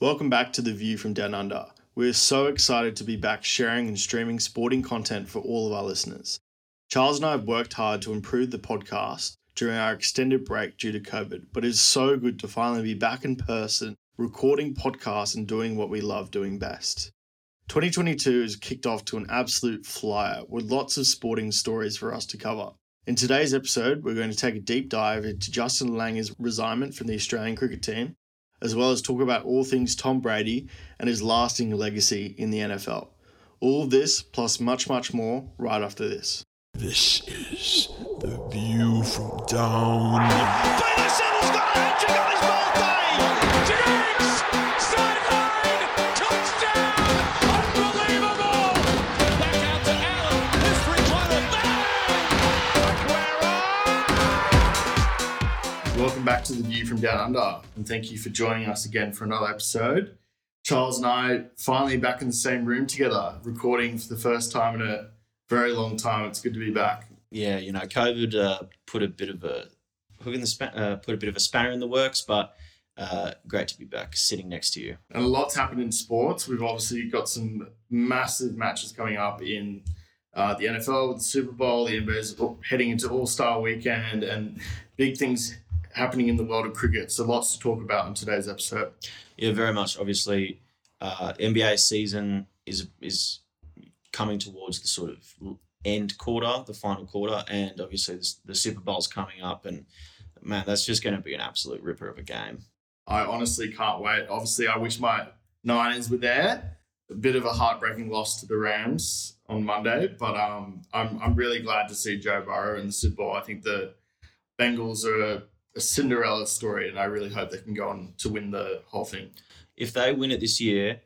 Welcome back to The View from Down Under. We're so excited to be back sharing and streaming sporting content for all of our listeners. Charles and I have worked hard to improve the podcast during our extended break due to COVID, but it is so good to finally be back in person, recording podcasts and doing what we love doing best. 2022 has kicked off to an absolute flyer with lots of sporting stories for us to cover. In today's episode, we're going to take a deep dive into Justin Langer resignment from the Australian cricket team, as well as talk about all things Tom Brady and his lasting legacy in the NFL. All this, plus much, much more, right after this. This is the view from down. Welcome back to the View from Down Under, and thank you for joining us again for another episode. Charles and I finally back in the same room together, recording for the first time in a very long time. It's good to be back. yeah, you know, COVID uh, put a bit of a hook in the spa- uh, put a bit of a spanner in the works, but uh, great to be back sitting next to you. And a lot's happened in sports. We've obviously got some massive matches coming up in uh, the NFL with the Super Bowl. The NBA's heading into All Star Weekend, and big things happening in the world of cricket. So lots to talk about in today's episode. Yeah, very much. Obviously, uh, NBA season is is coming towards the sort of end quarter, the final quarter, and obviously the, the Super Bowl's coming up, and man, that's just going to be an absolute ripper of a game. I honestly can't wait. Obviously, I wish my Niners were there. A bit of a heartbreaking loss to the Rams on Monday, but um, I'm I'm really glad to see Joe Burrow in the Super Bowl. I think the Bengals are a, a Cinderella story, and I really hope they can go on to win the whole thing. If they win it this year,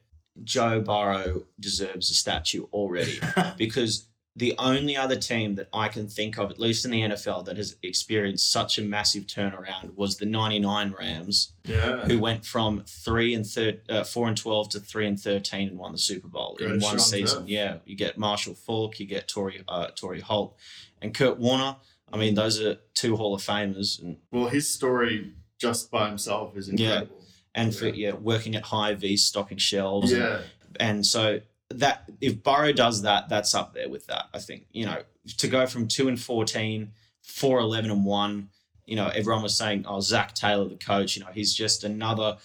Joe Burrow deserves a statue already. because the only other team that I can think of, at least in the NFL, that has experienced such a massive turnaround was the '99 Rams, Yeah, who went from three and thir- uh, four and twelve to three and thirteen and won the Super Bowl Go in one season. Turf. Yeah, you get Marshall Faulk, you get Torry uh, Torry Holt, and Kurt Warner. I mean, those are two Hall of Famers, and well, his story just by himself is incredible. Yeah. and for yeah, working at Hy-Vee, stocking shelves. and- Yeah, and so that if Burrow does that, that's up there with that. I think you know to go from two and 14, 4, 11 and one. You know, everyone was saying, "Oh, Zac Taylor, the coach. You know, he's just another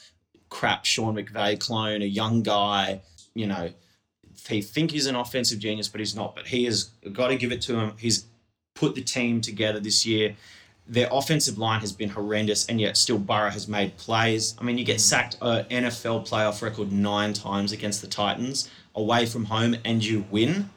crap Sean McVay clone, a young guy. You know, he think he's an offensive genius, but he's not. But he has got to give it to him. He's put the team together this year. Their offensive line has been horrendous, and yet still Burrow has made plays. I mean, you get sacked a NFL playoff record nine times against the Titans away from home, and you win.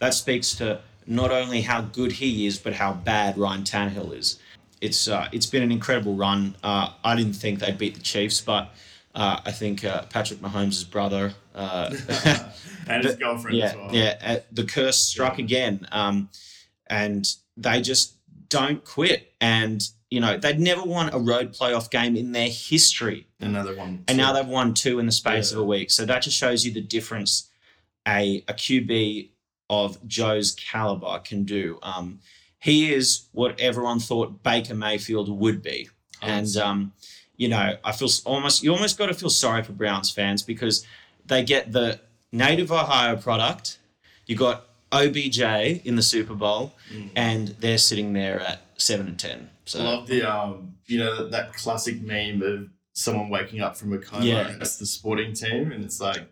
That speaks to not only how good he is, but how bad Ryan Tannehill is. It's uh, it's been an incredible run. Uh, I didn't think they'd beat the Chiefs, but uh, I think uh, Patrick Mahomes' brother. Uh, and his girlfriend yeah, as well. yeah. Uh, the curse struck again, um, and they just don't quit. And you know they'd never won a road playoff game in their history, Another one. and now they've won two in the space Yeah. of a week. So that just shows you the difference a a QB of Joe's caliber can do. Um, he is what everyone thought Baker Mayfield would be, and um, you know I feel almost you almost got to feel sorry for Browns fans because they get the native Ohio product. You got OBJ in the Super Bowl, and they're sitting there at seven and ten. So I love the um, you know that, that classic meme of someone waking up from a coma Yeah. it's the sporting team and it's like,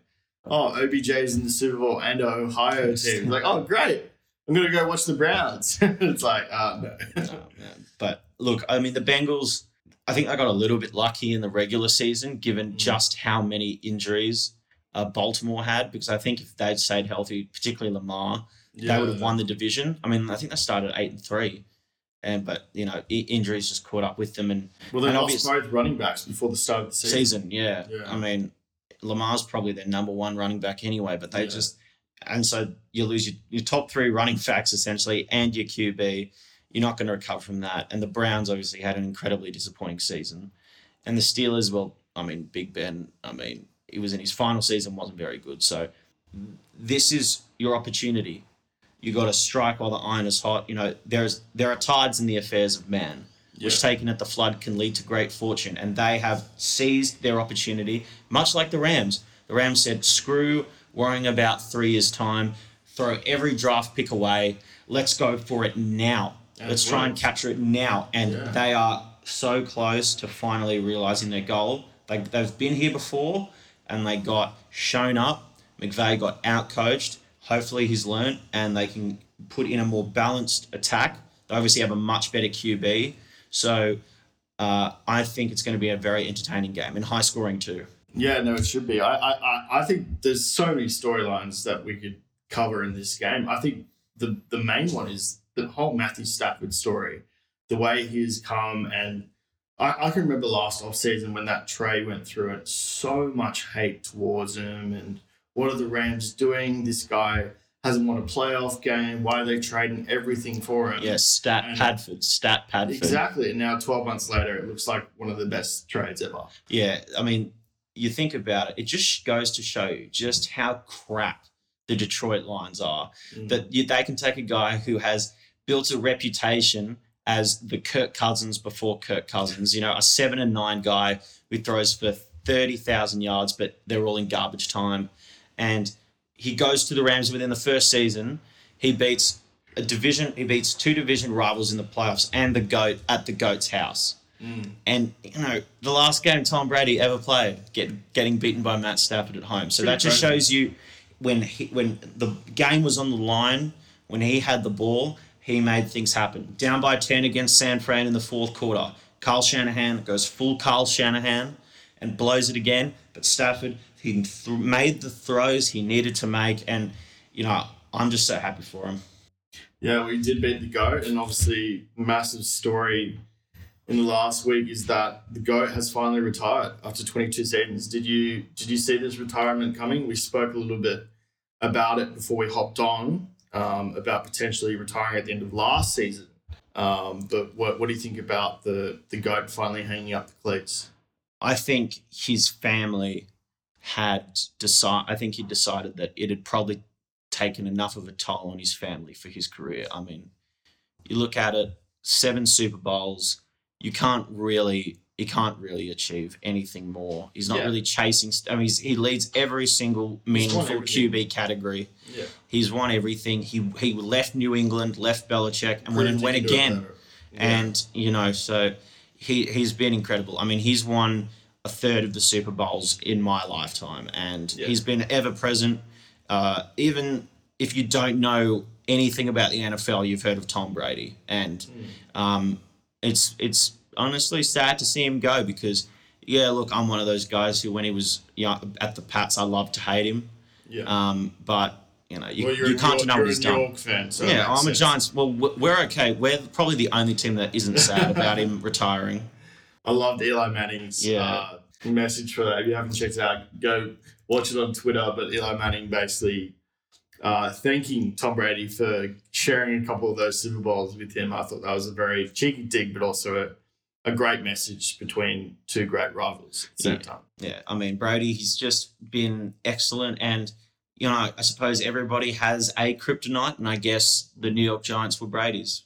oh, OBJ's in the Super Bowl and Ohio team. It's like, oh, great, I'm gonna go watch the Browns. it's like, uh, no. Oh. But look, I mean, the Bengals, I think they got a little bit lucky in the regular season, given Mm. just how many injuries uh, Baltimore had. Because I think if they'd stayed healthy, particularly Lamar, they would have won the division. I mean, I think they started eight and three, and but you know, injuries just caught up with them and Well, they and lost both running backs before the start of the season. season. Yeah. Yeah. I mean, Lamar's probably their number one running back anyway, but they Yeah. just and so you lose your, your top three running backs essentially and your QB. You're not going to recover from that. And the Browns obviously had an incredibly disappointing season. And the Steelers, well, I mean, Big Ben, I mean, he was in his final season, wasn't very good. So this is your opportunity. You got to strike while the iron is hot. You know, there's there are tides in the affairs of man. which taken at the flood can lead to great fortune. And they have seized their opportunity, much like the Rams. The Rams said, screw worrying about three years' time, throw every draft pick away. Let's go for it now. And Let's it try and capture it now. And Yeah. they are so close to finally realizing their goal. They, they've been here before and they got shown up. McVay got outcoached. Hopefully he's learned and they can put in a more balanced attack. They obviously have a much better QB. So uh, I think it's going to be a very entertaining game and high scoring too. Yeah, no, it should be. I, I, I- I think there's so many storylines that we could cover in this game. I think the the main one is the whole Matthew Stafford story, the way he's come and I, I can remember last off season when that trade went through and so much hate towards him and what are the Rams doing? This guy hasn't won a playoff game. Why are they trading everything for him? Yes, stat And- Padford, stat Padford. Exactly. And now 12 months later, it looks like one of the best trades ever. Yeah, I mean, you think about it, it just goes to show you just how crap the Detroit Lions are. Mm. That you, they can take a guy who has built a reputation as the Kirk Cousins before Kirk Cousins, you know, a seven and nine guy who throws for 30,000 yards, but they're all in garbage time. And he goes to the Rams within the first season. He beats a division, he beats two division rivals in the playoffs and the GOAT at the GOAT's house. Mm. And you know, the last game Tom Brady ever played, get, getting beaten by Matt Stafford at home. So Pretty that just crazy. shows you when he, when the game was on the line, when he had the ball, he made things happen. Down by ten against San Fran in the fourth quarter, Kyle Shanahan goes full Kyle Shanahan and blows it again. But Stafford, he th- made the throws he needed to make, and you know, I'm just so happy for him. Yeah, we did beat the goat, and obviously, massive story in the last week is that the goat has finally retired after 22 seasons. Did you did you see this retirement coming? We spoke a little bit about it before we hopped on um, about potentially retiring at the end of last season. Um, but what what do you think about the the goat finally hanging up the cleats? I think his family had decide. I think he decided that it had probably taken enough of a toll on his family for his career. I mean, you look at it, seven Super Bowls. You can't really, he can't really achieve anything more. He's not Yeah. really chasing. I mean, he's, he leads every single meaningful. QB category. Yeah, He's won everything. He he left New England, left Belichick, and went and went he can do it again. Yeah. and you know so he he's been incredible i mean he's won a third of the super bowls in my lifetime and Yeah. he's been ever present uh, even if you don't know anything about the nfl you've heard of tom brady and Hmm. um, it's it's honestly sad to see him go because yeah look i'm one of those guys who when he was you know, at the pats i loved to hate him yeah. um, but you know you, well, you can't York, deny what he's done York fan, so yeah, I'm a sense. Giants. Well, we're okay. We're probably the only team that isn't sad about him retiring. I loved Eli Manning's Yeah. uh, message for that. If you haven't checked it out, go watch it on Twitter. But Eli Manning basically uh, thanking Tom Brady for sharing a couple of those Super Bowls with him. I thought that was a very cheeky dig, but also a, great message between two great rivals at the same Yeah. time. Yeah, I mean Brady, he's just been excellent, and you know, I suppose everybody has a kryptonite, and I guess the New York Giants were Brady's.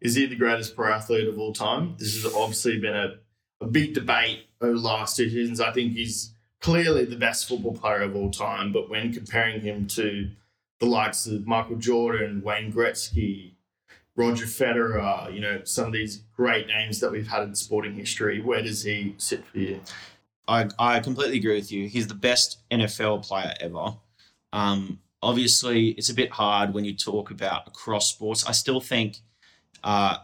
Is he the greatest pro athlete of all time? This has obviously been a, a big debate over the last two seasons. I think he's clearly the best football player of all time, but when comparing him to the likes of Michael Jordan, Wayne Gretzky, Roger Federer, you know, some of these great names that we've had in sporting history, where does he sit for you? I I completely agree with you. He's the best NFL player ever. Um, obviously, it's a bit hard when you talk about across sports. I still think, uh,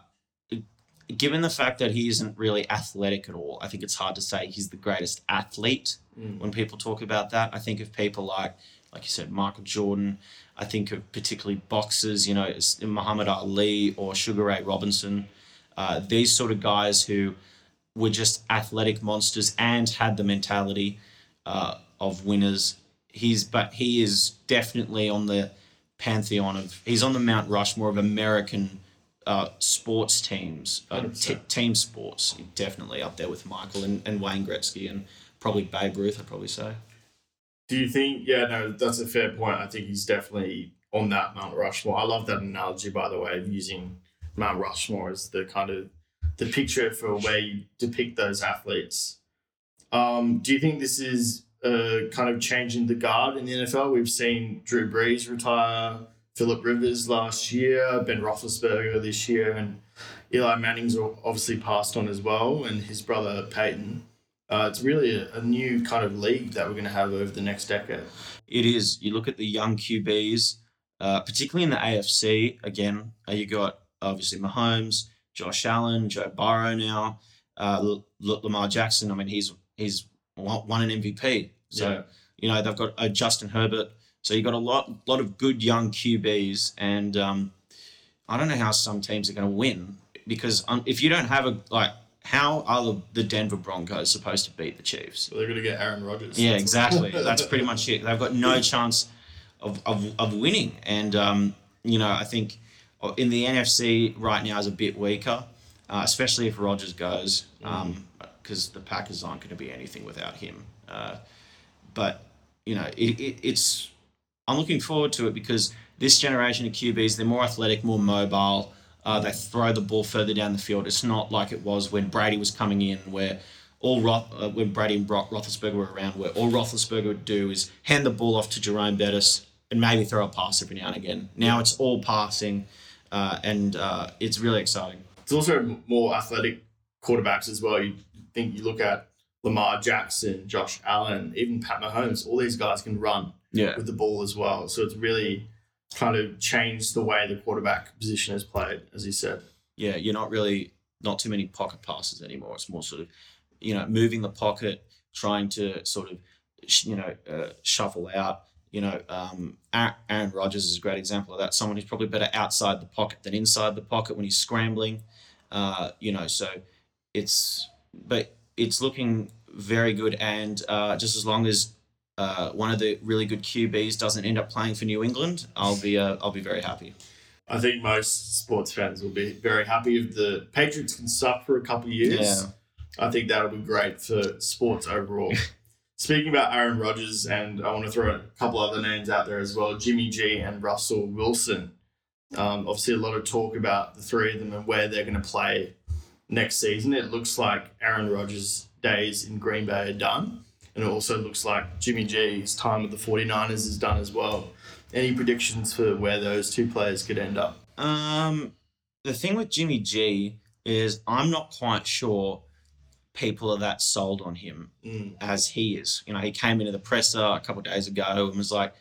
given the fact that he isn't really athletic at all, I think it's hard to say he's the greatest athlete. Mm. When people talk about that, I think of people like, like you said, Michael Jordan. I think of particularly boxers, you know, Muhammad Ali or Sugar Ray Robinson. Uh, these sort of guys who were just athletic monsters and had the mentality uh, of winners. He's but he is definitely on the pantheon of he's on the Mount Rushmore of American uh, sports teams, uh, t- team sports. Definitely up there with Michael and, and Wayne Gretzky and probably Babe Ruth. I'd probably say. Do you think? Yeah, no, that's a fair point. I think he's definitely on that Mount Rushmore. I love that analogy, by the way, of using Mount Rushmore as the kind of the picture for where you depict those athletes. Um, do you think this is uh, kind of changing the guard in the NFL? We've seen Drew Brees retire, Philip Rivers last year, Ben Roethlisberger this year, and Eli Manning's obviously passed on as well, and his brother Peyton. Uh, it's really a, a new kind of league that we're going to have over the next decade. It is. You look at the young QBs, uh, particularly in the AFC. Again, uh, you got obviously Mahomes, Josh Allen, Joe Burrow now, uh, L- Lamar Jackson. I mean, he's he's won won an MVP. So Yeah. you know they've got uh, Justin Herbert. So you've got a lot lot of good young QBs, and um, I don't know how some teams are going to win because um, if you don't have a like, how are the, Denver Broncos supposed to beat the Chiefs? So they're going to get Aaron Rodgers. Yeah, exactly. That's pretty much it. They've got no chance of, of, of winning. And, um, you know, I think in the NFC right now is a bit weaker, uh, especially if Rodgers goes, because the Packers aren't going to be anything without him. Uh, but, you know, it, it, it's, I'm looking forward to it because this generation of QBs, they're more athletic, more mobile. Uh, they throw the ball further down the field. It's not like it was when Brady was coming in, where all Roth, uh, when Brady and Brock Roethlisberger were around, where all Roethlisberger would do is hand the ball off to Jerome Bettis and maybe throw a pass every now and again. Now it's all passing, uh, and uh, it's really exciting. It's also more athletic quarterbacks as well. You think you look at Lamar Jackson, Josh Allen, even Pat Mahomes. All these guys can run Yeah, with the ball as well. So it's really kind of changed the way the quarterback position is played, as you said. yeah. You're not really not too many pocket passes anymore. It's more sort of, you know, moving the pocket, trying to sort of, you know, uh, shuffle out. You know, um, Aaron Rodgers is a great example of that. Someone who's probably better outside the pocket than inside the pocket when he's scrambling. Uh, you know, so it's but it's looking very good. And uh, just as long as uh, one of the really good QBs doesn't end up playing for New England, I'll be uh, I'll be very happy. I think most sports fans will be very happy if the Patriots can suck for a couple of years. Yeah. I think that'll be great for sports overall. Speaking about Aaron Rodgers, and I want to throw a couple other names out there as well Jimmy G and Russell Wilson. Um, obviously, a lot of talk about the three of them and where they're going to play next season. It looks like Aaron Rodgers' days in Green Bay are done. And it also looks like Jimmy G's time with the 49ers is done as well. Any predictions for where those two players could end up? Um, the thing with Jimmy G is I'm not quite sure people are that sold on him Mm. as he is. You know, he came into the presser a couple of days ago and was like,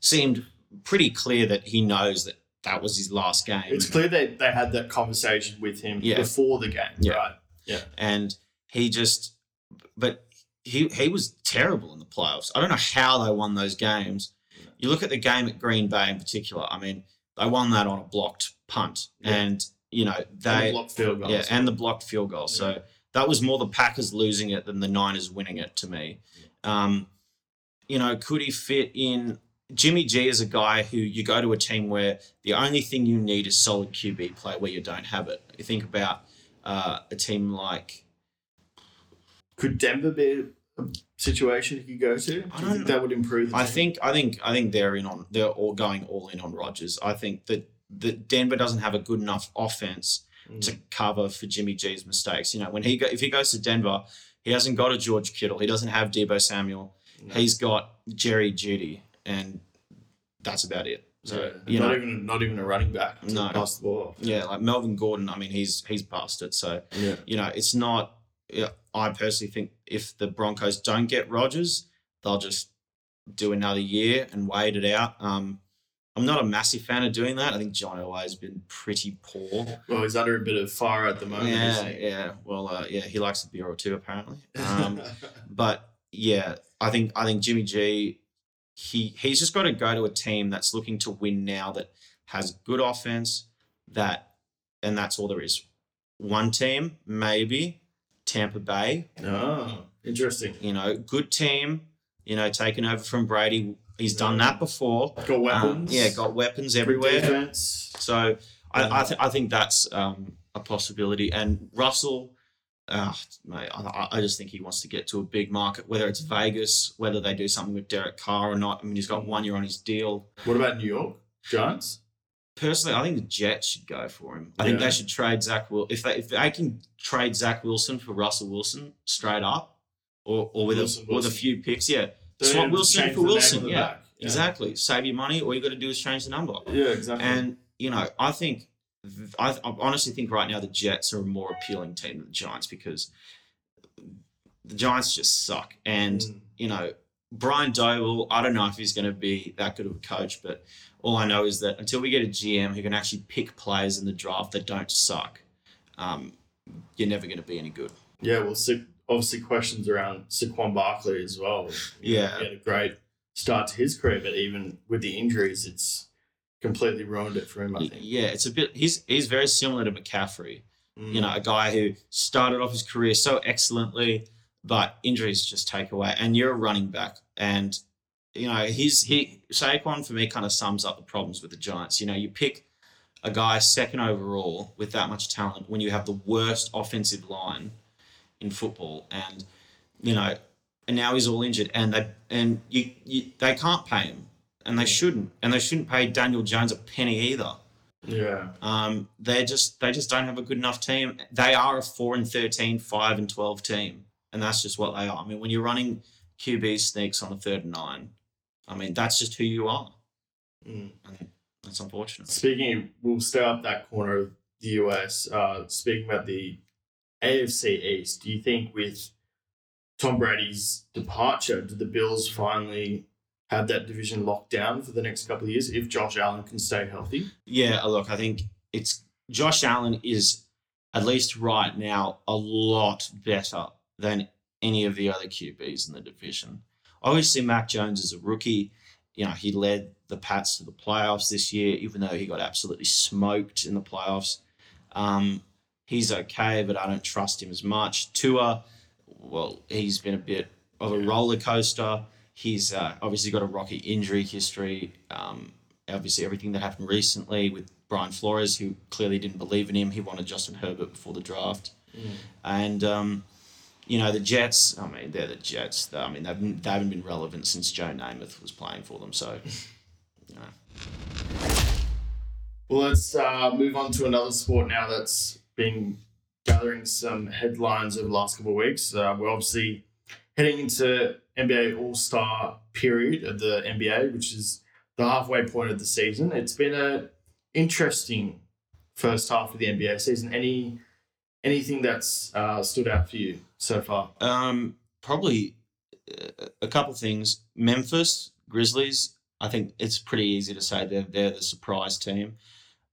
seemed pretty clear that he knows that that was his last game. It's clear they, they had that conversation with him Yeah. before the game, Yeah. right? Yeah. And he just, but he he was terrible in the playoffs. I don't know how they won those games. You look at the game at Green Bay in particular. I mean, they won that on a blocked punt, Yeah. and you know And they the blocked field goals. Yeah, and the blocked field goal. So that was more the Packers losing it than the Niners winning it to me. Um, you know, could he fit in? Jimmy G is a guy who you go to a team where the only thing you need is solid QB play where you don't have it. You think about uh, a team like Could Denver be a situation he could go to? I don't- think that would improve? The I team? think I think I think they're in on they're all going all in on Rodgers. I think that that Denver doesn't have a good enough offense Mm. to cover for Jimmy G's mistakes. You know, when he go, if he goes to Denver, he hasn't got a George Kittle. He doesn't have Deebo Samuel. No. He's got Jerry Jeudy, and that's about it. So Yeah, you not know, even not even a running back to No. pass the ball off. yeah, like Melvin Gordon. I mean, he's he's past it. So Yeah. you know, it's not. Yeah, I personally think if the Broncos don't get Rodgers, they'll just do another year and wait it out. Um, I'm not a massive fan of doing that. I think John Elway's been pretty poor. Well, he's under a bit of fire at the moment. yeah, isn't he? yeah. Well, uh, yeah, he likes a beer or two apparently. Um, but yeah, I think I think Jimmy G, he he's just got to go to a team that's looking to win now that has good offense. That and that's all there is. One team, maybe Tampa Bay. oh, interesting. You know, good team. You know, taken over from Brady. He's done that before. Got Um, weapons. yeah, got weapons everywhere. Defense. So I I, th- I think that's um, a possibility. And Russell, uh, mate, I, I just think he wants to get to a big market, whether it's Vegas, whether they do something with Derek Carr or not. I mean, he's got one year on his deal. What about New York Giants? Personally, I think the Jets should go for him. I think they should trade Zach Will if they if they can trade Zach Wilson for Russell Wilson straight up, or or with Wilson, a with a few picks. Yeah, Don't swap Wilson for Wilson. on the Yeah, exactly. Save your money. All you got to do is change the number. Yeah, exactly. And you know, I think I, I honestly think right now the Jets are a more appealing team than the Giants because the Giants just suck. And Mm. you know, Brian Daboll, I don't know if he's going to be that good of a coach, but all I know is that until we get a GM who can actually pick players in the draft that don't suck, um, you're never going to be any good. Yeah, well, obviously questions around Saquon Barkley as well. You know, Yeah. he had a great start to his career, but even with the injuries, it's completely ruined it for him. I think. Yeah, it's a bit. He's he's very similar to McCaffrey. Mm. you know, a guy who started off his career so excellently, but injuries just take away. And you're a running back, and you know he's he Saquon for me kind of sums up the problems with the Giants. You know, you pick a guy second overall with that much talent when you have the worst offensive line in football, and you know, and now he's all injured, and they and you, you they can't pay him, and they shouldn't, and they shouldn't pay Daniel Jones a penny either. Yeah. Um, they just they just don't have a good enough team. They are a four and 13, 5 and twelve team, and that's just what they are. I mean, when you're running QB sneaks on a third and nine, I mean that's just who you are, Mm. and that's unfortunate. Speaking, of, we'll stay up that corner of the US. Uh, speaking about the AFC East, do you think with Tom Brady's departure, do the Bills finally have that division locked down for the next couple of years if Josh Allen can stay healthy? Yeah, uh, look, I think it's Josh Allen is at least right now a lot better than any of the other QBs in the division. Obviously, Mac Jones is a rookie. You know, he led the Pats to the playoffs this year, even though he got absolutely smoked in the playoffs. Um, he's okay, but I don't trust him as much. Tua, well, he's been a bit of a roller coaster. He's uh, obviously got a rocky injury history. Um, obviously, everything that happened recently with Brian Flores, who clearly didn't believe in him. He wanted Justin Herbert before the draft. And, um, you know, the Jets, I mean, they're the Jets. I mean, they've, they haven't been relevant since Joe Namath was playing for them. So, you know. Well, let's uh, move on to another sport now that's been gathering some headlines over the last couple of weeks. Uh, we're obviously heading into NBA All Star period of the NBA, which is the halfway point of the season. It's been a interesting first half of the NBA season. Any anything that's uh, stood out for you so far? Um, probably uh, a couple of things. Memphis Grizzlies. I think it's pretty easy to say they're they're the surprise team.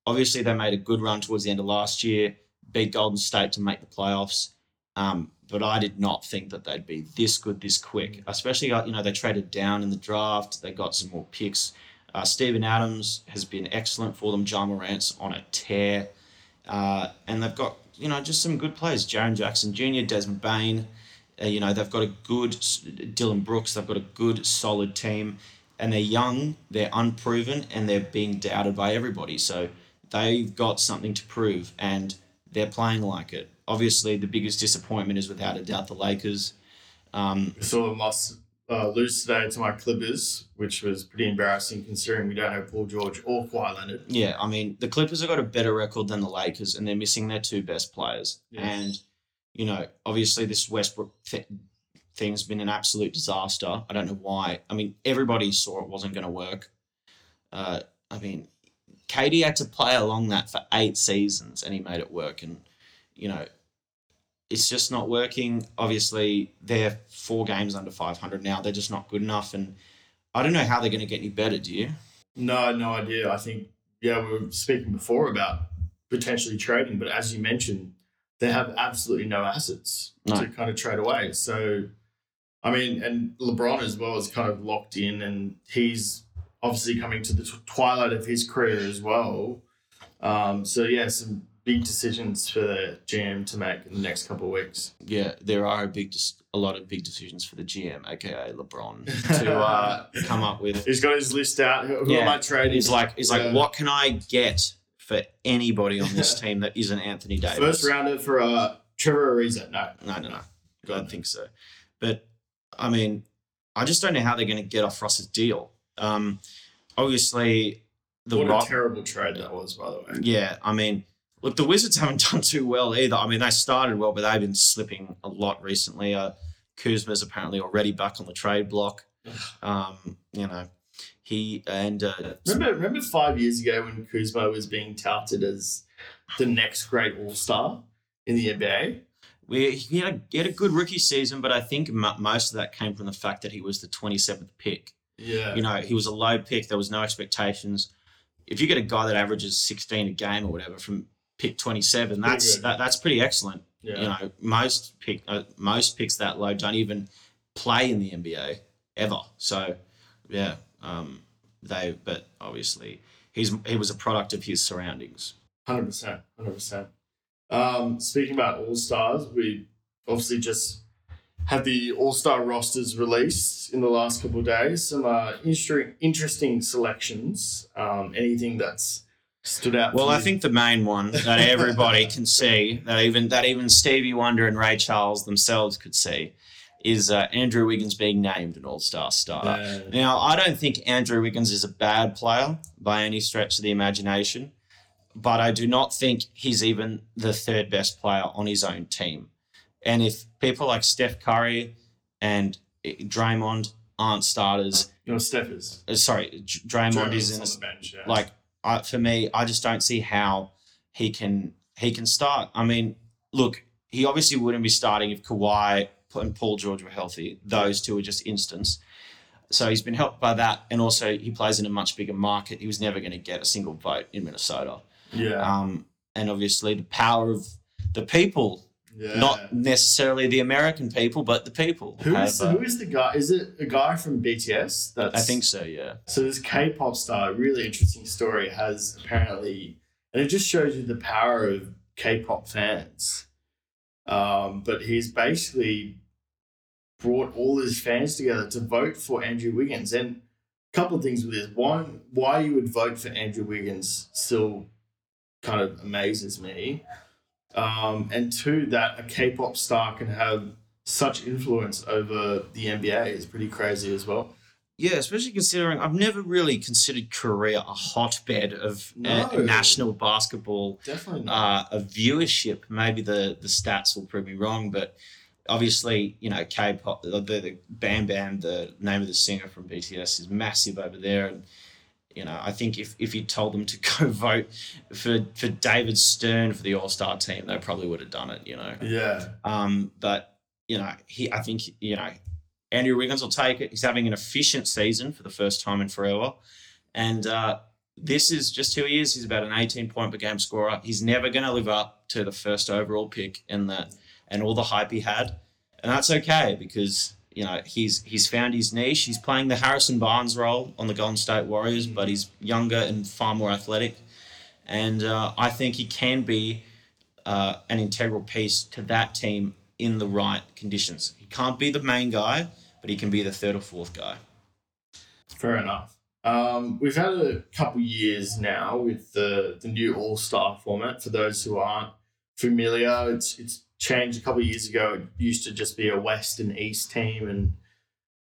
Obviously, they made a good run towards the end of last year, beat Golden State to make the playoffs. Um, but I did not think that they'd be this good this quick. Especially, uh, you know, they traded down in the draft. They got some more picks. Uh, Steven Adams has been excellent for them. John Morant's on a tear. Uh, and they've got, you know, just some good players. Jaren Jackson Jr., Desmond Bane. Uh, you know, they've got a good Dillon Brooks. They've got a good, solid team. And they're young, they're unproven, and they're being doubted by everybody. So they've got something to prove, and they're playing like it. Obviously, the biggest disappointment is without a doubt the Lakers. Um, We saw them lost, uh, lose today to my Clippers, which was pretty embarrassing considering we don't have Paul George or Kawhi Leonard. Yeah, I mean, the Clippers have got a better record than the Lakers, and they're missing their two best players. Yeah. And, you know, obviously, this Westbrook th- thing's been an absolute disaster. I don't know why. I mean, everybody saw it wasn't going to work. Uh, I mean, KD had to play along that for eight seasons, and he made it work. And, you know, it's just not working. Obviously, they're four games under 500 now. They're just not good enough. And I don't know how they're going to get any better, do you? No, no idea. I think, yeah, we were speaking before about potentially trading, but as you mentioned, they have absolutely no assets No. to kind of trade away. So, I mean, and LeBron as well is kind of locked in, and he's obviously coming to the twilight of his career as well. Um, so, yeah, some big decisions for the GM to make in the next couple of weeks. yeah, there are a big, a lot of big decisions for the GM, aka LeBron, to uh, come up with. He's got his list out. Who, Yeah. am I trading? He's like, he's like, what can I get for anybody on this team that isn't Anthony Davis? First rounder for uh, Trevor Ariza. No, No, no, no. I don't think so. But I mean, I just don't know how they're going to get off Russ's deal. Um, obviously, the what Rock. a terrible trade that was, by the way. Yeah, I mean, look, the Wizards haven't done too well either. I mean, they started well, but they've been slipping a lot recently. Uh, Kuzma's apparently already back on the trade block. Um, you know, he and uh, Remember, remember five years ago when Kuzma was being touted as the next great All Star in the NBA? we he had, a, he had a good rookie season, but I think mo most of that came from the fact that he was the 27th pick. Yeah, You know, he was a low pick. There was no expectations. If you get a guy that averages 16 a game or whatever from pick 27, that's that, that's pretty excellent. yeah. You know, most pick uh, most picks that low don't even play in the NBA ever. So, yeah, um, they. But obviously, he's he was a product of his surroundings. Hundred percent, hundred percent. Um, speaking about All Stars, we obviously just had the All Star rosters released in the last couple of days. Some uh, interesting, interesting selections. Um, anything that's stood out? Well, I you? think the main one that everybody can see, that even that even Stevie Wonder and Ray Charles themselves could see, is uh, Andrew Wiggins being named an All Star star. Yeah. Now, I don't think Andrew Wiggins is a bad player by any stretch of the imagination, but I do not think he's even the third best player on his own team. And if people like Steph Curry and Draymond aren't starters, no Steph is. uh, sorry, Dr- Draymond is in a the bench. Yeah. like I, for me, I just don't see how he can he can start. I mean, look, he obviously wouldn't be starting if Kawhi and Paul George were healthy. Those two are just instants. So he's been helped by that, and also he plays in a much bigger market. He was never going to get a single vote in Minnesota. yeah, Um, and obviously the power of the people, yeah. not necessarily the American people, but the people. Who have, is uh, who is the guy? Is it a guy from BTS? That's I think so. Yeah. So this K-pop star, really interesting story, has apparently, and it just shows you the power of K-pop fans. Um, but he's basically brought all his fans together to vote for Andrew Wiggins. And a couple of things with this: one, why you would vote for Andrew Wiggins still kind of amazes me. Um, and two, that a K-pop star can have such influence over the NBA is pretty crazy as well. Yeah, especially considering I've never really considered Korea a hotbed of No. national basketball Definitely not. uh, of viewership. Maybe the the stats will prove me wrong, but obviously, you know, K-pop, the, the Bam Bam, the name of the singer from BTS, is massive over there, and you know, I think if if you told them to go vote for for David Stern for the All Star team, they probably would have done it. You know, yeah. um, but you know, he I think you know Andrew Wiggins will take it. He's having an efficient season for the first time in forever, and uh, this is just who he is. He's about an 18 point per game scorer. He's never going to live up to the first overall pick and that and all the hype he had, and that's okay because you know he's he's found his niche. He's playing the Harrison Barnes role on the Golden State Warriors, but he's younger and far more athletic, and uh, I think he can be uh, an integral piece to that team in the right conditions. He can't be the main guy, but he can be the third or fourth guy. Fair enough. Um, we've had a couple years now with the, the new All Star format. For those who aren't familiar, it's it's changed a couple of years ago. It used to just be a West and East team, and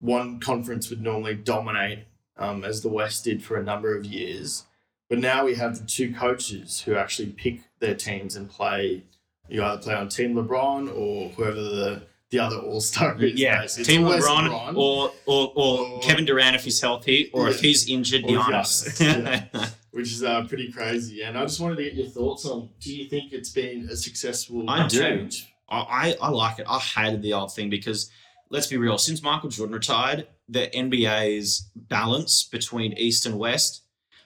one conference would normally dominate, um, as the West did for a number of years. But now we have the two coaches who actually pick their teams and play. You either play on Team LeBron or whoever the the other All Star is. Yeah, Team always LeBron, or or, or Or- Kevin Durant if he's healthy, or if he's injured, Giannis. Giannis, which is uh, pretty crazy. And I just wanted to get your thoughts on. Do you think it's been a successful I do. change? I, I like it. I hated the old thing because let's be real, since Michael Jordan retired, the NBA's balance between East and West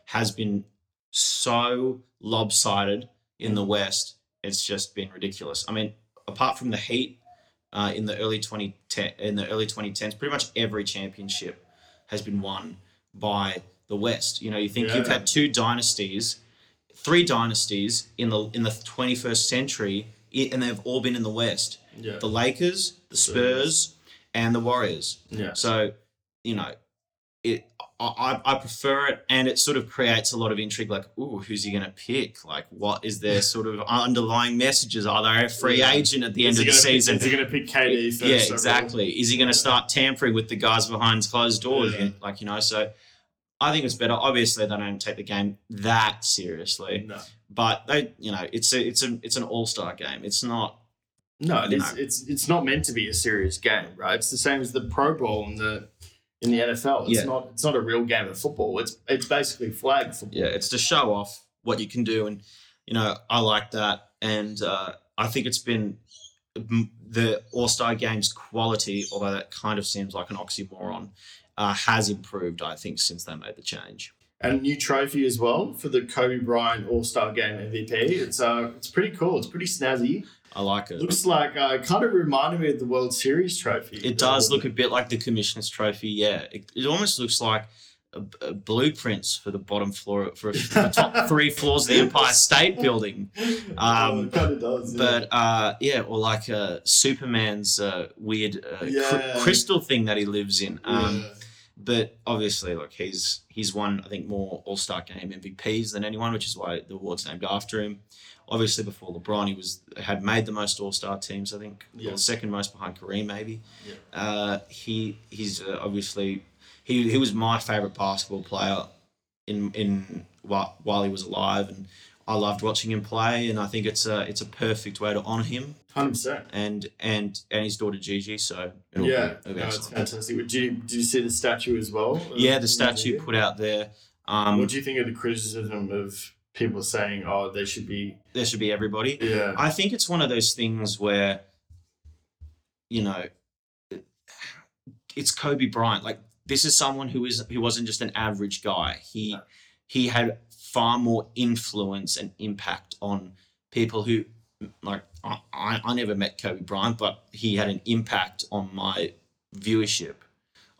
has been so lopsided in the West. It's just been ridiculous. I mean, apart from the Heat uh, in the early 2010 in the early 2010s, pretty much every championship has been won by the West. You know, you think you've had two dynasties, three dynasties in the in the 21st century, and they've all been in the West Yeah. the Lakers, the Spurs, and the Warriors. Yeah. So, you know, it I, I prefer it, and it sort of creates a lot of intrigue. Like, ooh, who's he going to pick? Like, what is their sort of underlying messages? Are they a free Yeah. agent at the end of the gonna pick- season? is he going to pick KD first? yeah, exactly. Is he going to start tampering with the guys behind closed doors? Yeah. Like, you know, so I think it's better. Obviously, they don't take the game that seriously, No, but they, you know, it's a, it's a, it's an all star game. It's not. no, it's, it's it's not meant to be a serious game, right? It's the same as the Pro Bowl in the in the NFL. It's Yeah. not it's not a real game of football. It's it's basically flag football. Yeah, it's to show off what you can do, and you know, I like that, and uh, I think it's been the All Star Games quality, although that kind of seems like an oxymoron, uh, has improved. I think since they made the change. and a new trophy as well for the Kobe Bryant All Star Game MVP. It's uh it's pretty cool. It's pretty snazzy. I like it. Looks like uh, it kind of reminded me of the World Series trophy. It does look a bit like the Commissioner's Trophy. Yeah, it, it almost looks like a, a blueprints for the bottom floor for the top three floors of the Empire State Building. Um, Um, it kind of does. yeah. But uh, yeah, or like uh, Superman's uh, weird uh, cr- crystal thing that he lives in. Um, Yeah. But obviously, look, he's he's won I think more All Star Game MVPs than anyone, which is why the award's named after him. Obviously, before LeBron, he was had made the most All Star teams. I think, Yeah. or second most behind Kareem, maybe. Yeah. Uh, he he's uh, obviously he he was my favorite basketball player in in while, while he was alive, and I loved watching him play. And I think it's a it's a perfect way to honor him Hundred percent. and and and his daughter Gigi. So it'll Yeah, be no, it's fantastic. Did you did you see the statue as well? Yeah, the statue put out there. Um, what do you think of the criticism of people saying, "Oh, they should be"? there should be everybody. Yeah, I think it's one of those things where, you know, it's Kobe Bryant. Like this is someone who is who wasn't just an average guy. He No. he had far more influence and impact on people who like I, I never met Kobe Bryant, but he had an impact on my viewership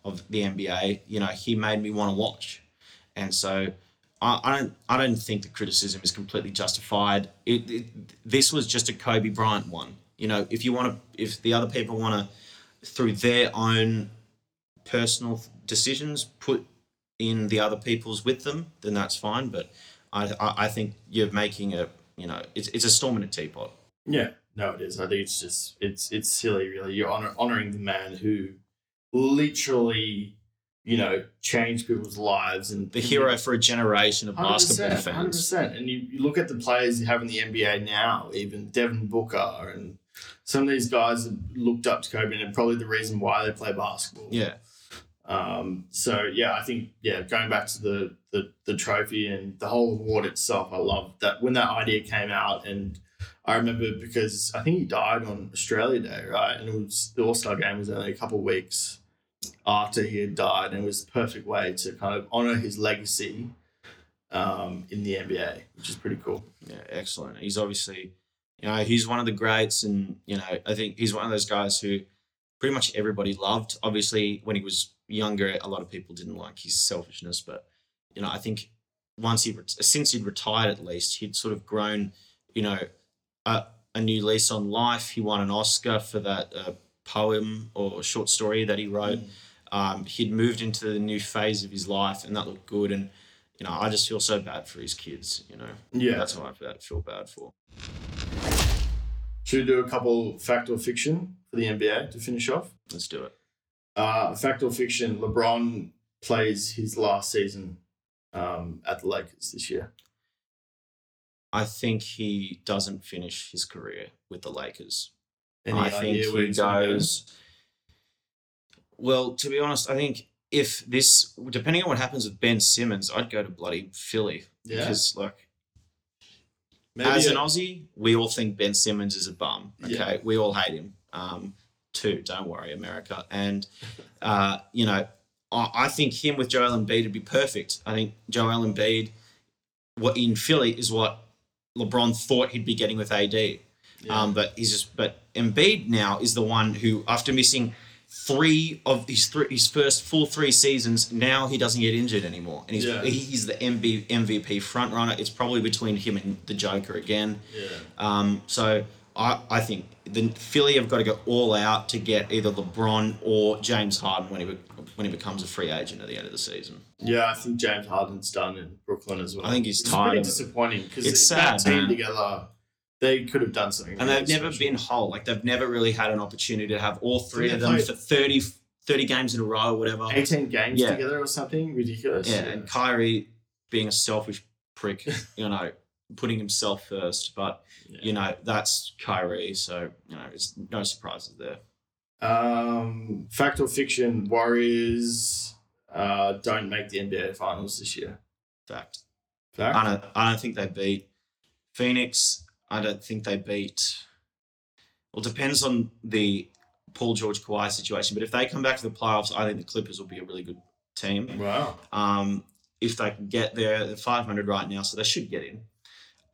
of the NBA. You know, he made me want to watch, and so I, I don't I don't think the criticism is completely justified. It, it this was just a Kobe Bryant one. You know, if you want to, if the other people want to, through their own personal decisions, put in the other people's with them, then that's fine. But I I, I think you're making a you know it's it's a storm in a teapot. yeah. No, it is. I think it's just it's it's silly, really. You're honor, honoring the man who literally, you know, changed people's lives and The hero for a generation of basketball 100%, fans. 100%. And you, you look at the players you have in the NBA now, even Devin Booker and some of these guys have looked up to Kobe and probably the reason why they play basketball. Yeah, Um, so yeah, I think yeah, going back to the, the the trophy and the whole award itself, I love that when that idea came out, and I remember because I think he died on Australia Day, right? And it was the All Star Game was only a couple of weeks after he had died, and it was the perfect way to kind of honor his legacy um, in the NBA, which is pretty cool. yeah, excellent. He's obviously, you know, he's one of the greats, and you know, I think he's one of those guys who pretty much everybody loved. Obviously, when he was younger, a lot of people didn't like his selfishness, but you know, I think once he since he'd retired, at least he'd sort of grown, you know, a, a new lease on life. He won an Oscar for that uh, poem or short story that he wrote. Um, he'd moved into the new phase of his life, and that looked good. And you know, I just feel so bad for his kids. You know, Yeah. that's what I feel- feel bad for. Should we do a couple fact or fiction for the NBA to finish off? Let's do it. Uh, fact or fiction? LeBron plays his last season um, at the Lakers this year. I think he doesn't finish his career with the Lakers. Any I think he he's gonna go? goes. Well, to be honest, I think if this, depending on what happens with Ben Simmons, I'd go to bloody Philly Yeah, because, like, maybe as an Aussie, we all think Ben Simmons is a bum. Okay, Yeah. we all hate him. Um, too. Don't worry, America. And uh, you know, I, I think him with Joel Embiid would be perfect. I think Joel Embiid, what in Philly is what LeBron thought he'd be getting with AD. yeah. Um, but he's just but Embiid now is the one who, after missing three of his three his first full three seasons, now he doesn't get injured anymore, and he's Yeah. he's the MB, MVP front runner. It's probably between him and the Joker again. yeah. Um, so I I think the Philly have got to go all out to get either LeBron or James Harden when he when he becomes a free agent at the end of the season. Yeah, I think James Harden's done in Brooklyn as well. I think he's It's tired pretty disappointing because It's that sad, team together, they could have done something. and really they've never special. been whole. Like they've never really had an opportunity to have all three of them played- for 30, 30 games in a row or whatever. 18 games Yeah. together or something ridiculous. Yeah, and Kyrie being a selfish prick, you know, putting himself first. But Yeah. you know, that's Kyrie, so you know, it's no surprises there. Um, fact or fiction? Warriors uh, don't make the NBA finals this year. Fact. Fact. I don't. I don't think they beat Phoenix. I don't think they beat. Well, it depends on the Paul George Kawhi situation. But if they come back to the playoffs, I think the Clippers will be a really good team. Wow. Um, if they can get there, they're 500 right now, so they should get in.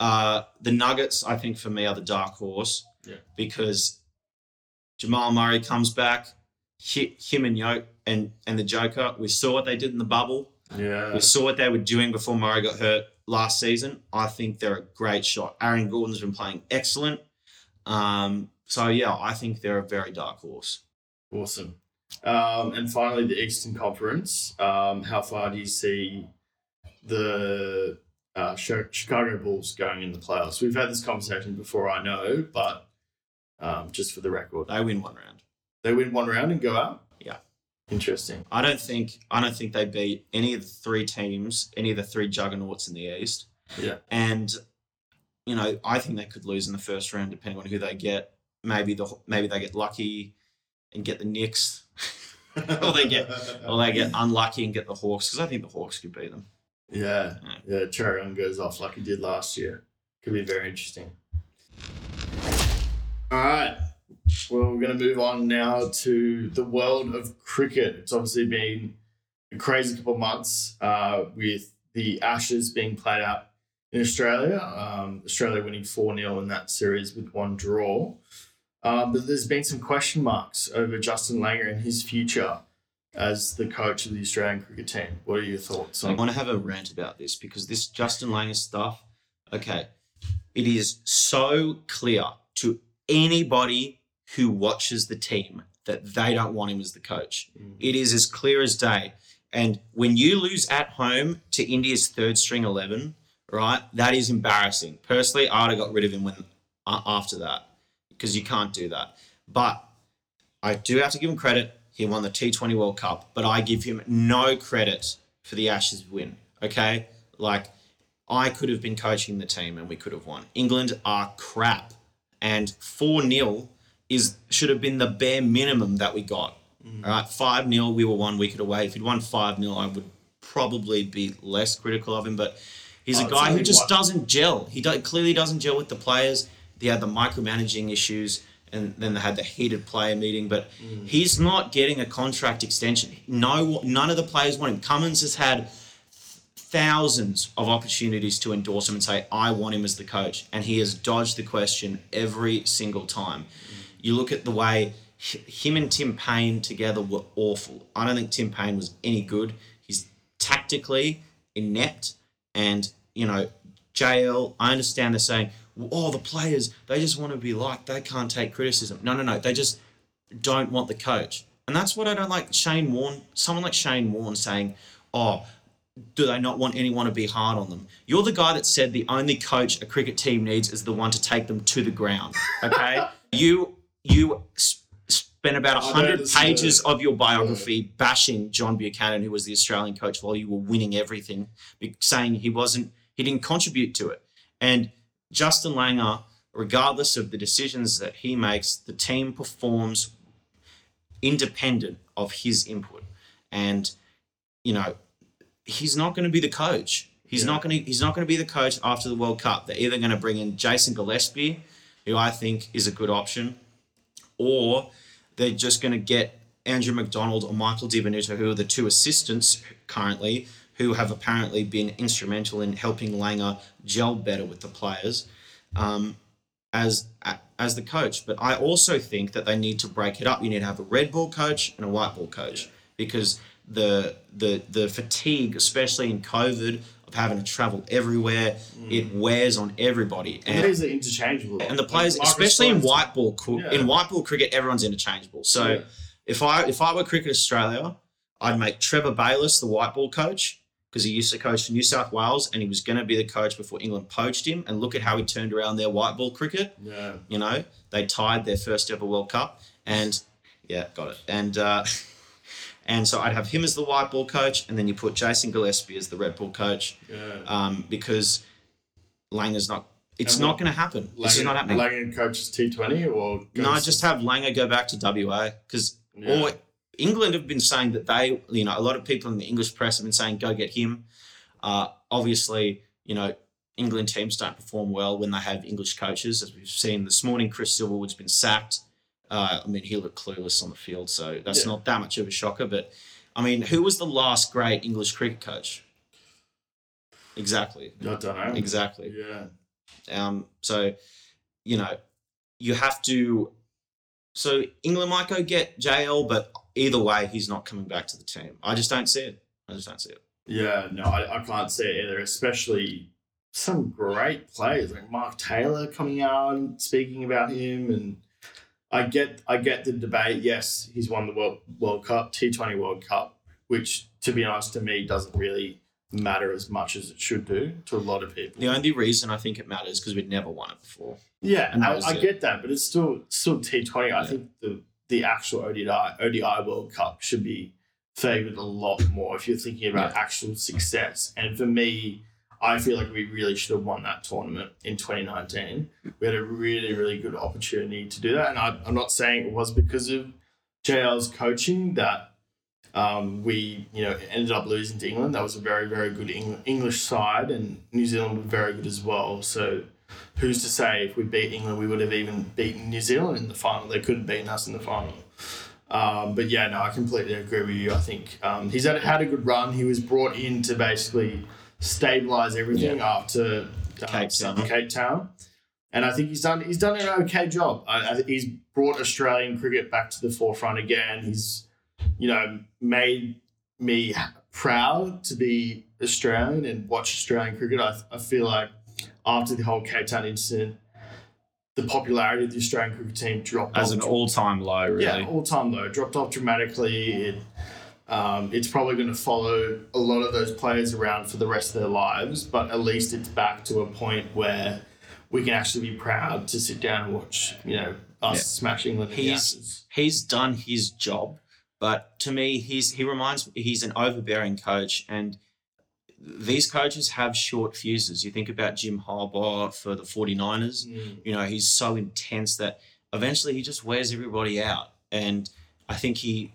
Uh, the Nuggets, I think, for me, are the dark horse Yeah. because Jamal Murray comes back. Hi- Him and Yoke and and the Joker. We saw what they did in the bubble. Yeah. We saw what they were doing before Murray got hurt last season. I think they're a great shot. Aaron Gordon's been playing excellent. Um, so yeah, I think they're a very dark horse. Awesome. Um, and finally, the Eastern Conference. Um, how far do you see the uh, Chicago Bulls going in the playoffs? We've had this conversation before, I know, but um, just for the record, They win one round. they win one round and go out. Yeah. Interesting. I don't think I don't think they beat any of the three teams, any of the three juggernauts in the East. Yeah. And you know, I think they could lose in the first round depending on who they get. Maybe the maybe they get lucky and get the Knicks, or they get or they get unlucky and get the Hawks because I think the Hawks could beat them. Yeah, yeah. Trae Young goes off like he did last year. Could be very interesting. All right. Well, we're going to move on now to the world of cricket. It's obviously been a crazy couple of months uh, with the Ashes being played out in Australia. Um, Australia winning 4 0 in that series with one draw. Um, but there's been some question marks over Justin Langer and his future as the coach of the Australian cricket team. What are your thoughts I want to have a rant about this because this Justin Langer stuff, okay, it is so clear to anybody who watches the team that they don't want him as the coach. Mm. It is as clear as day. And when you lose at home to India's third string 11, right, that is embarrassing. Personally, I would have got rid of him when after that because you can't do that. But I do have to give him credit. He won the T20 World Cup, but I give him no credit for the Ashes win. Okay? Like, I could have been coaching the team and we could have won. England are crap. And 4 0 is should have been the bare minimum that we got. All right, 5 0, we were one wicket away. If he'd won 5 0, I would probably be less critical of him. But he's Oh, a guy who just one- doesn't gel. He do- clearly doesn't gel with the players. He had the micromanaging issues, and then they had the heated player meeting. But Mm. he's not getting a contract extension. No, none of the players want him. Cummins has had thousands of opportunities to endorse him and say, I want him as the coach. And he has dodged the question every single time. You look at the way him and Tim Paine together were awful. I don't think Tim Paine was any good. He's tactically inept. And, you know, JL, I understand they're saying, oh, the players, they just want to be liked. They can't take criticism. No, no, no. They just don't want the coach. And that's what I don't like Shane Warne, someone like Shane Warne saying, oh, do they not want anyone to be hard on them? You're the guy that said the only coach a cricket team needs is the one to take them to the ground. Okay, you you spent about hundred pages of your biography bashing John Buchanan, who was the Australian coach while you were winning everything, saying he wasn't he didn't contribute to it. And Justin Langer, regardless of the decisions that he makes, the team performs independent of his input. And you know, he's not going to be the coach. He's Yeah. not going to. He's not going to be the coach after the World Cup. They're either going to bring in Jason Gillespie, who I think is a good option, or they're just going to get Andrew McDonald or Michael Di Venuto, who are the two assistants currently, who have apparently been instrumental in helping Langer gel better with the players, um, as as the coach. But I also think that they need to break it up. You need to have a red ball coach and a white ball coach because the the the fatigue, especially in COVID, of having to travel everywhere, it wears on everybody. And these are interchangeable. And the players, Like, especially in white ball, Yeah. in white ball cricket, everyone's interchangeable. So Yeah. if I if I were Cricket Australia, I'd make Trevor Bayliss the white ball coach because he used to coach for New South Wales and he was going to be the coach before England poached him. And look at how he turned around their white ball cricket. Yeah. You know, they tied their first ever World Cup, and yeah, got it. And uh, And so I'd have him as the white ball coach, and then you put Jason Gillespie as the red ball coach, Yeah. um, because Langer's not. It's not going to happen. This is not happening. Langer coaches T20 or no, just have Langer go back to WA because Yeah. or England have been saying that they, you know, a lot of people in the English press have been saying go get him. Uh, obviously, you know, England teams don't perform well when they have English coaches, as we've seen this morning. Chris Silverwood's been sacked. Uh, I mean, he looked clueless on the field, so that's Yeah. not that much of a shocker. But I mean, who was the last great English cricket coach? Exactly. I don't know. Exactly. Yeah. Um, so, you know, you have to. So England might go get JL, but either way, he's not coming back to the team. I just don't see it. I just don't see it. Yeah, no, I, I can't see it either, especially some great players like Mark Taylor coming out and speaking about him and I get I get the debate. Yes, he's won the World World Cup, T Twenty World Cup, which to be honest to me doesn't really matter as much as it should do to a lot of people. The only reason I think it matters because we'd never won it before. Yeah, And I, I get that, but it's still still T Twenty. I Yeah. think the the actual ODI ODI World Cup should be favoured a lot more if you're thinking about Yeah. actual success. And for me, I feel like we really should have won that tournament in 2019. We had a really really good opportunity to do that, and I, I'm not saying it was because of JL's coaching that. Um, we, you know, ended up losing to England. That was a very, very good Eng- English side, and New Zealand were very good as well. So, who's to say if we beat England, we would have even beaten New Zealand in the final? They could have beaten us in the final. Um, but yeah, no, I completely agree with you. I think um, he's had, had a good run. He was brought in to basically stabilize everything after um, Cape Town. Cape Town, and I think he's done he's done an okay job. I, I, he's brought Australian cricket back to the forefront again. He's you know made me proud to be Australian and watch Australian cricket. I, I feel like after the whole Cape Town incident, the popularity of the Australian cricket team dropped As off an all-time low, really. yeah, all time low. Dropped off dramatically. It, um, it's probably going to follow a lot of those players around for the rest of their lives, but at least it's back to a point where we can actually be proud to sit down and watch, you know, us Yeah. smash England the He's he's done his job, but to me, he's he reminds he's an overbearing coach, and these coaches have short fuses. You think about Jim Harbaugh for the 49ers. Mm. You know, he's so intense that eventually he just wears everybody out. And I think he,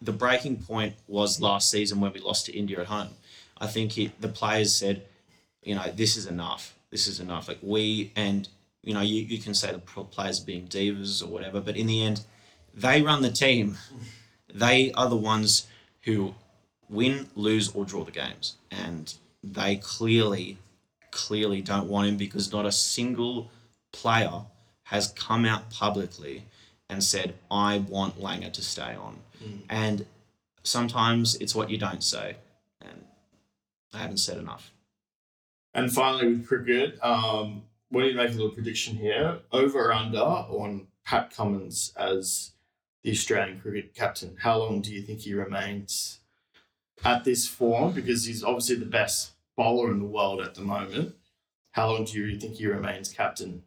the breaking point was last season when we lost to India at home. I think he, the players said, you know, this is enough. This is enough. Like we, and, you know, you, you can say the players being divas or whatever, but in the end, they run the team. They are the ones who win, lose, or draw the games. And they clearly, clearly don't want him because not a single player has come out publicly and said, I want Langer to stay on. And sometimes it's what you don't say. And I haven't said enough. And finally, with cricket, um, we need to make a little prediction here. Over or under on Pat Cummins as the Australian cricket captain. How long do you think he remains at this form? Because he's obviously the best bowler in the world at the moment. How long do you think he remains captain?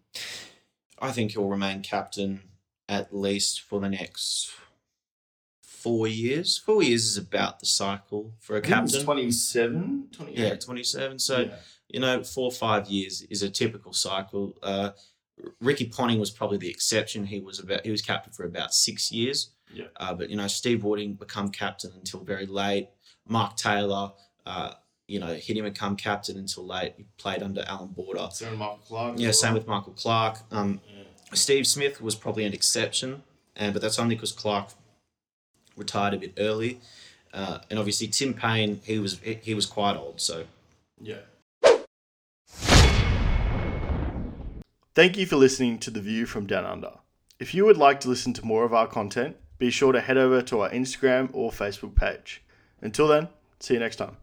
I think he'll remain captain at least for the next four years. Four years is about the cycle for a captain. 27, 28. Yeah, 27. So, Yeah. you know, four or five years is a typical cycle. Uh, Ricky Ponting was probably the exception. He was about he was captain for about six years. Yeah. Uh, but you know, Steve didn't become captain until very late. Mark Taylor, uh, you know, he didn't become captain until late. He played under Allan Border. So Michael Clarke. Yeah, well. same with Michael Clarke. Um, Yeah. Steve Smith was probably an exception, and but that's only because Clarke retired a bit early. Uh, and obviously Tim Paine, he was he, he was quite old, so Yeah. Thank you for listening to The View from Down Under. If you would like to listen to more of our content, be sure to head over to our Instagram or Facebook page. Until then, see you next time.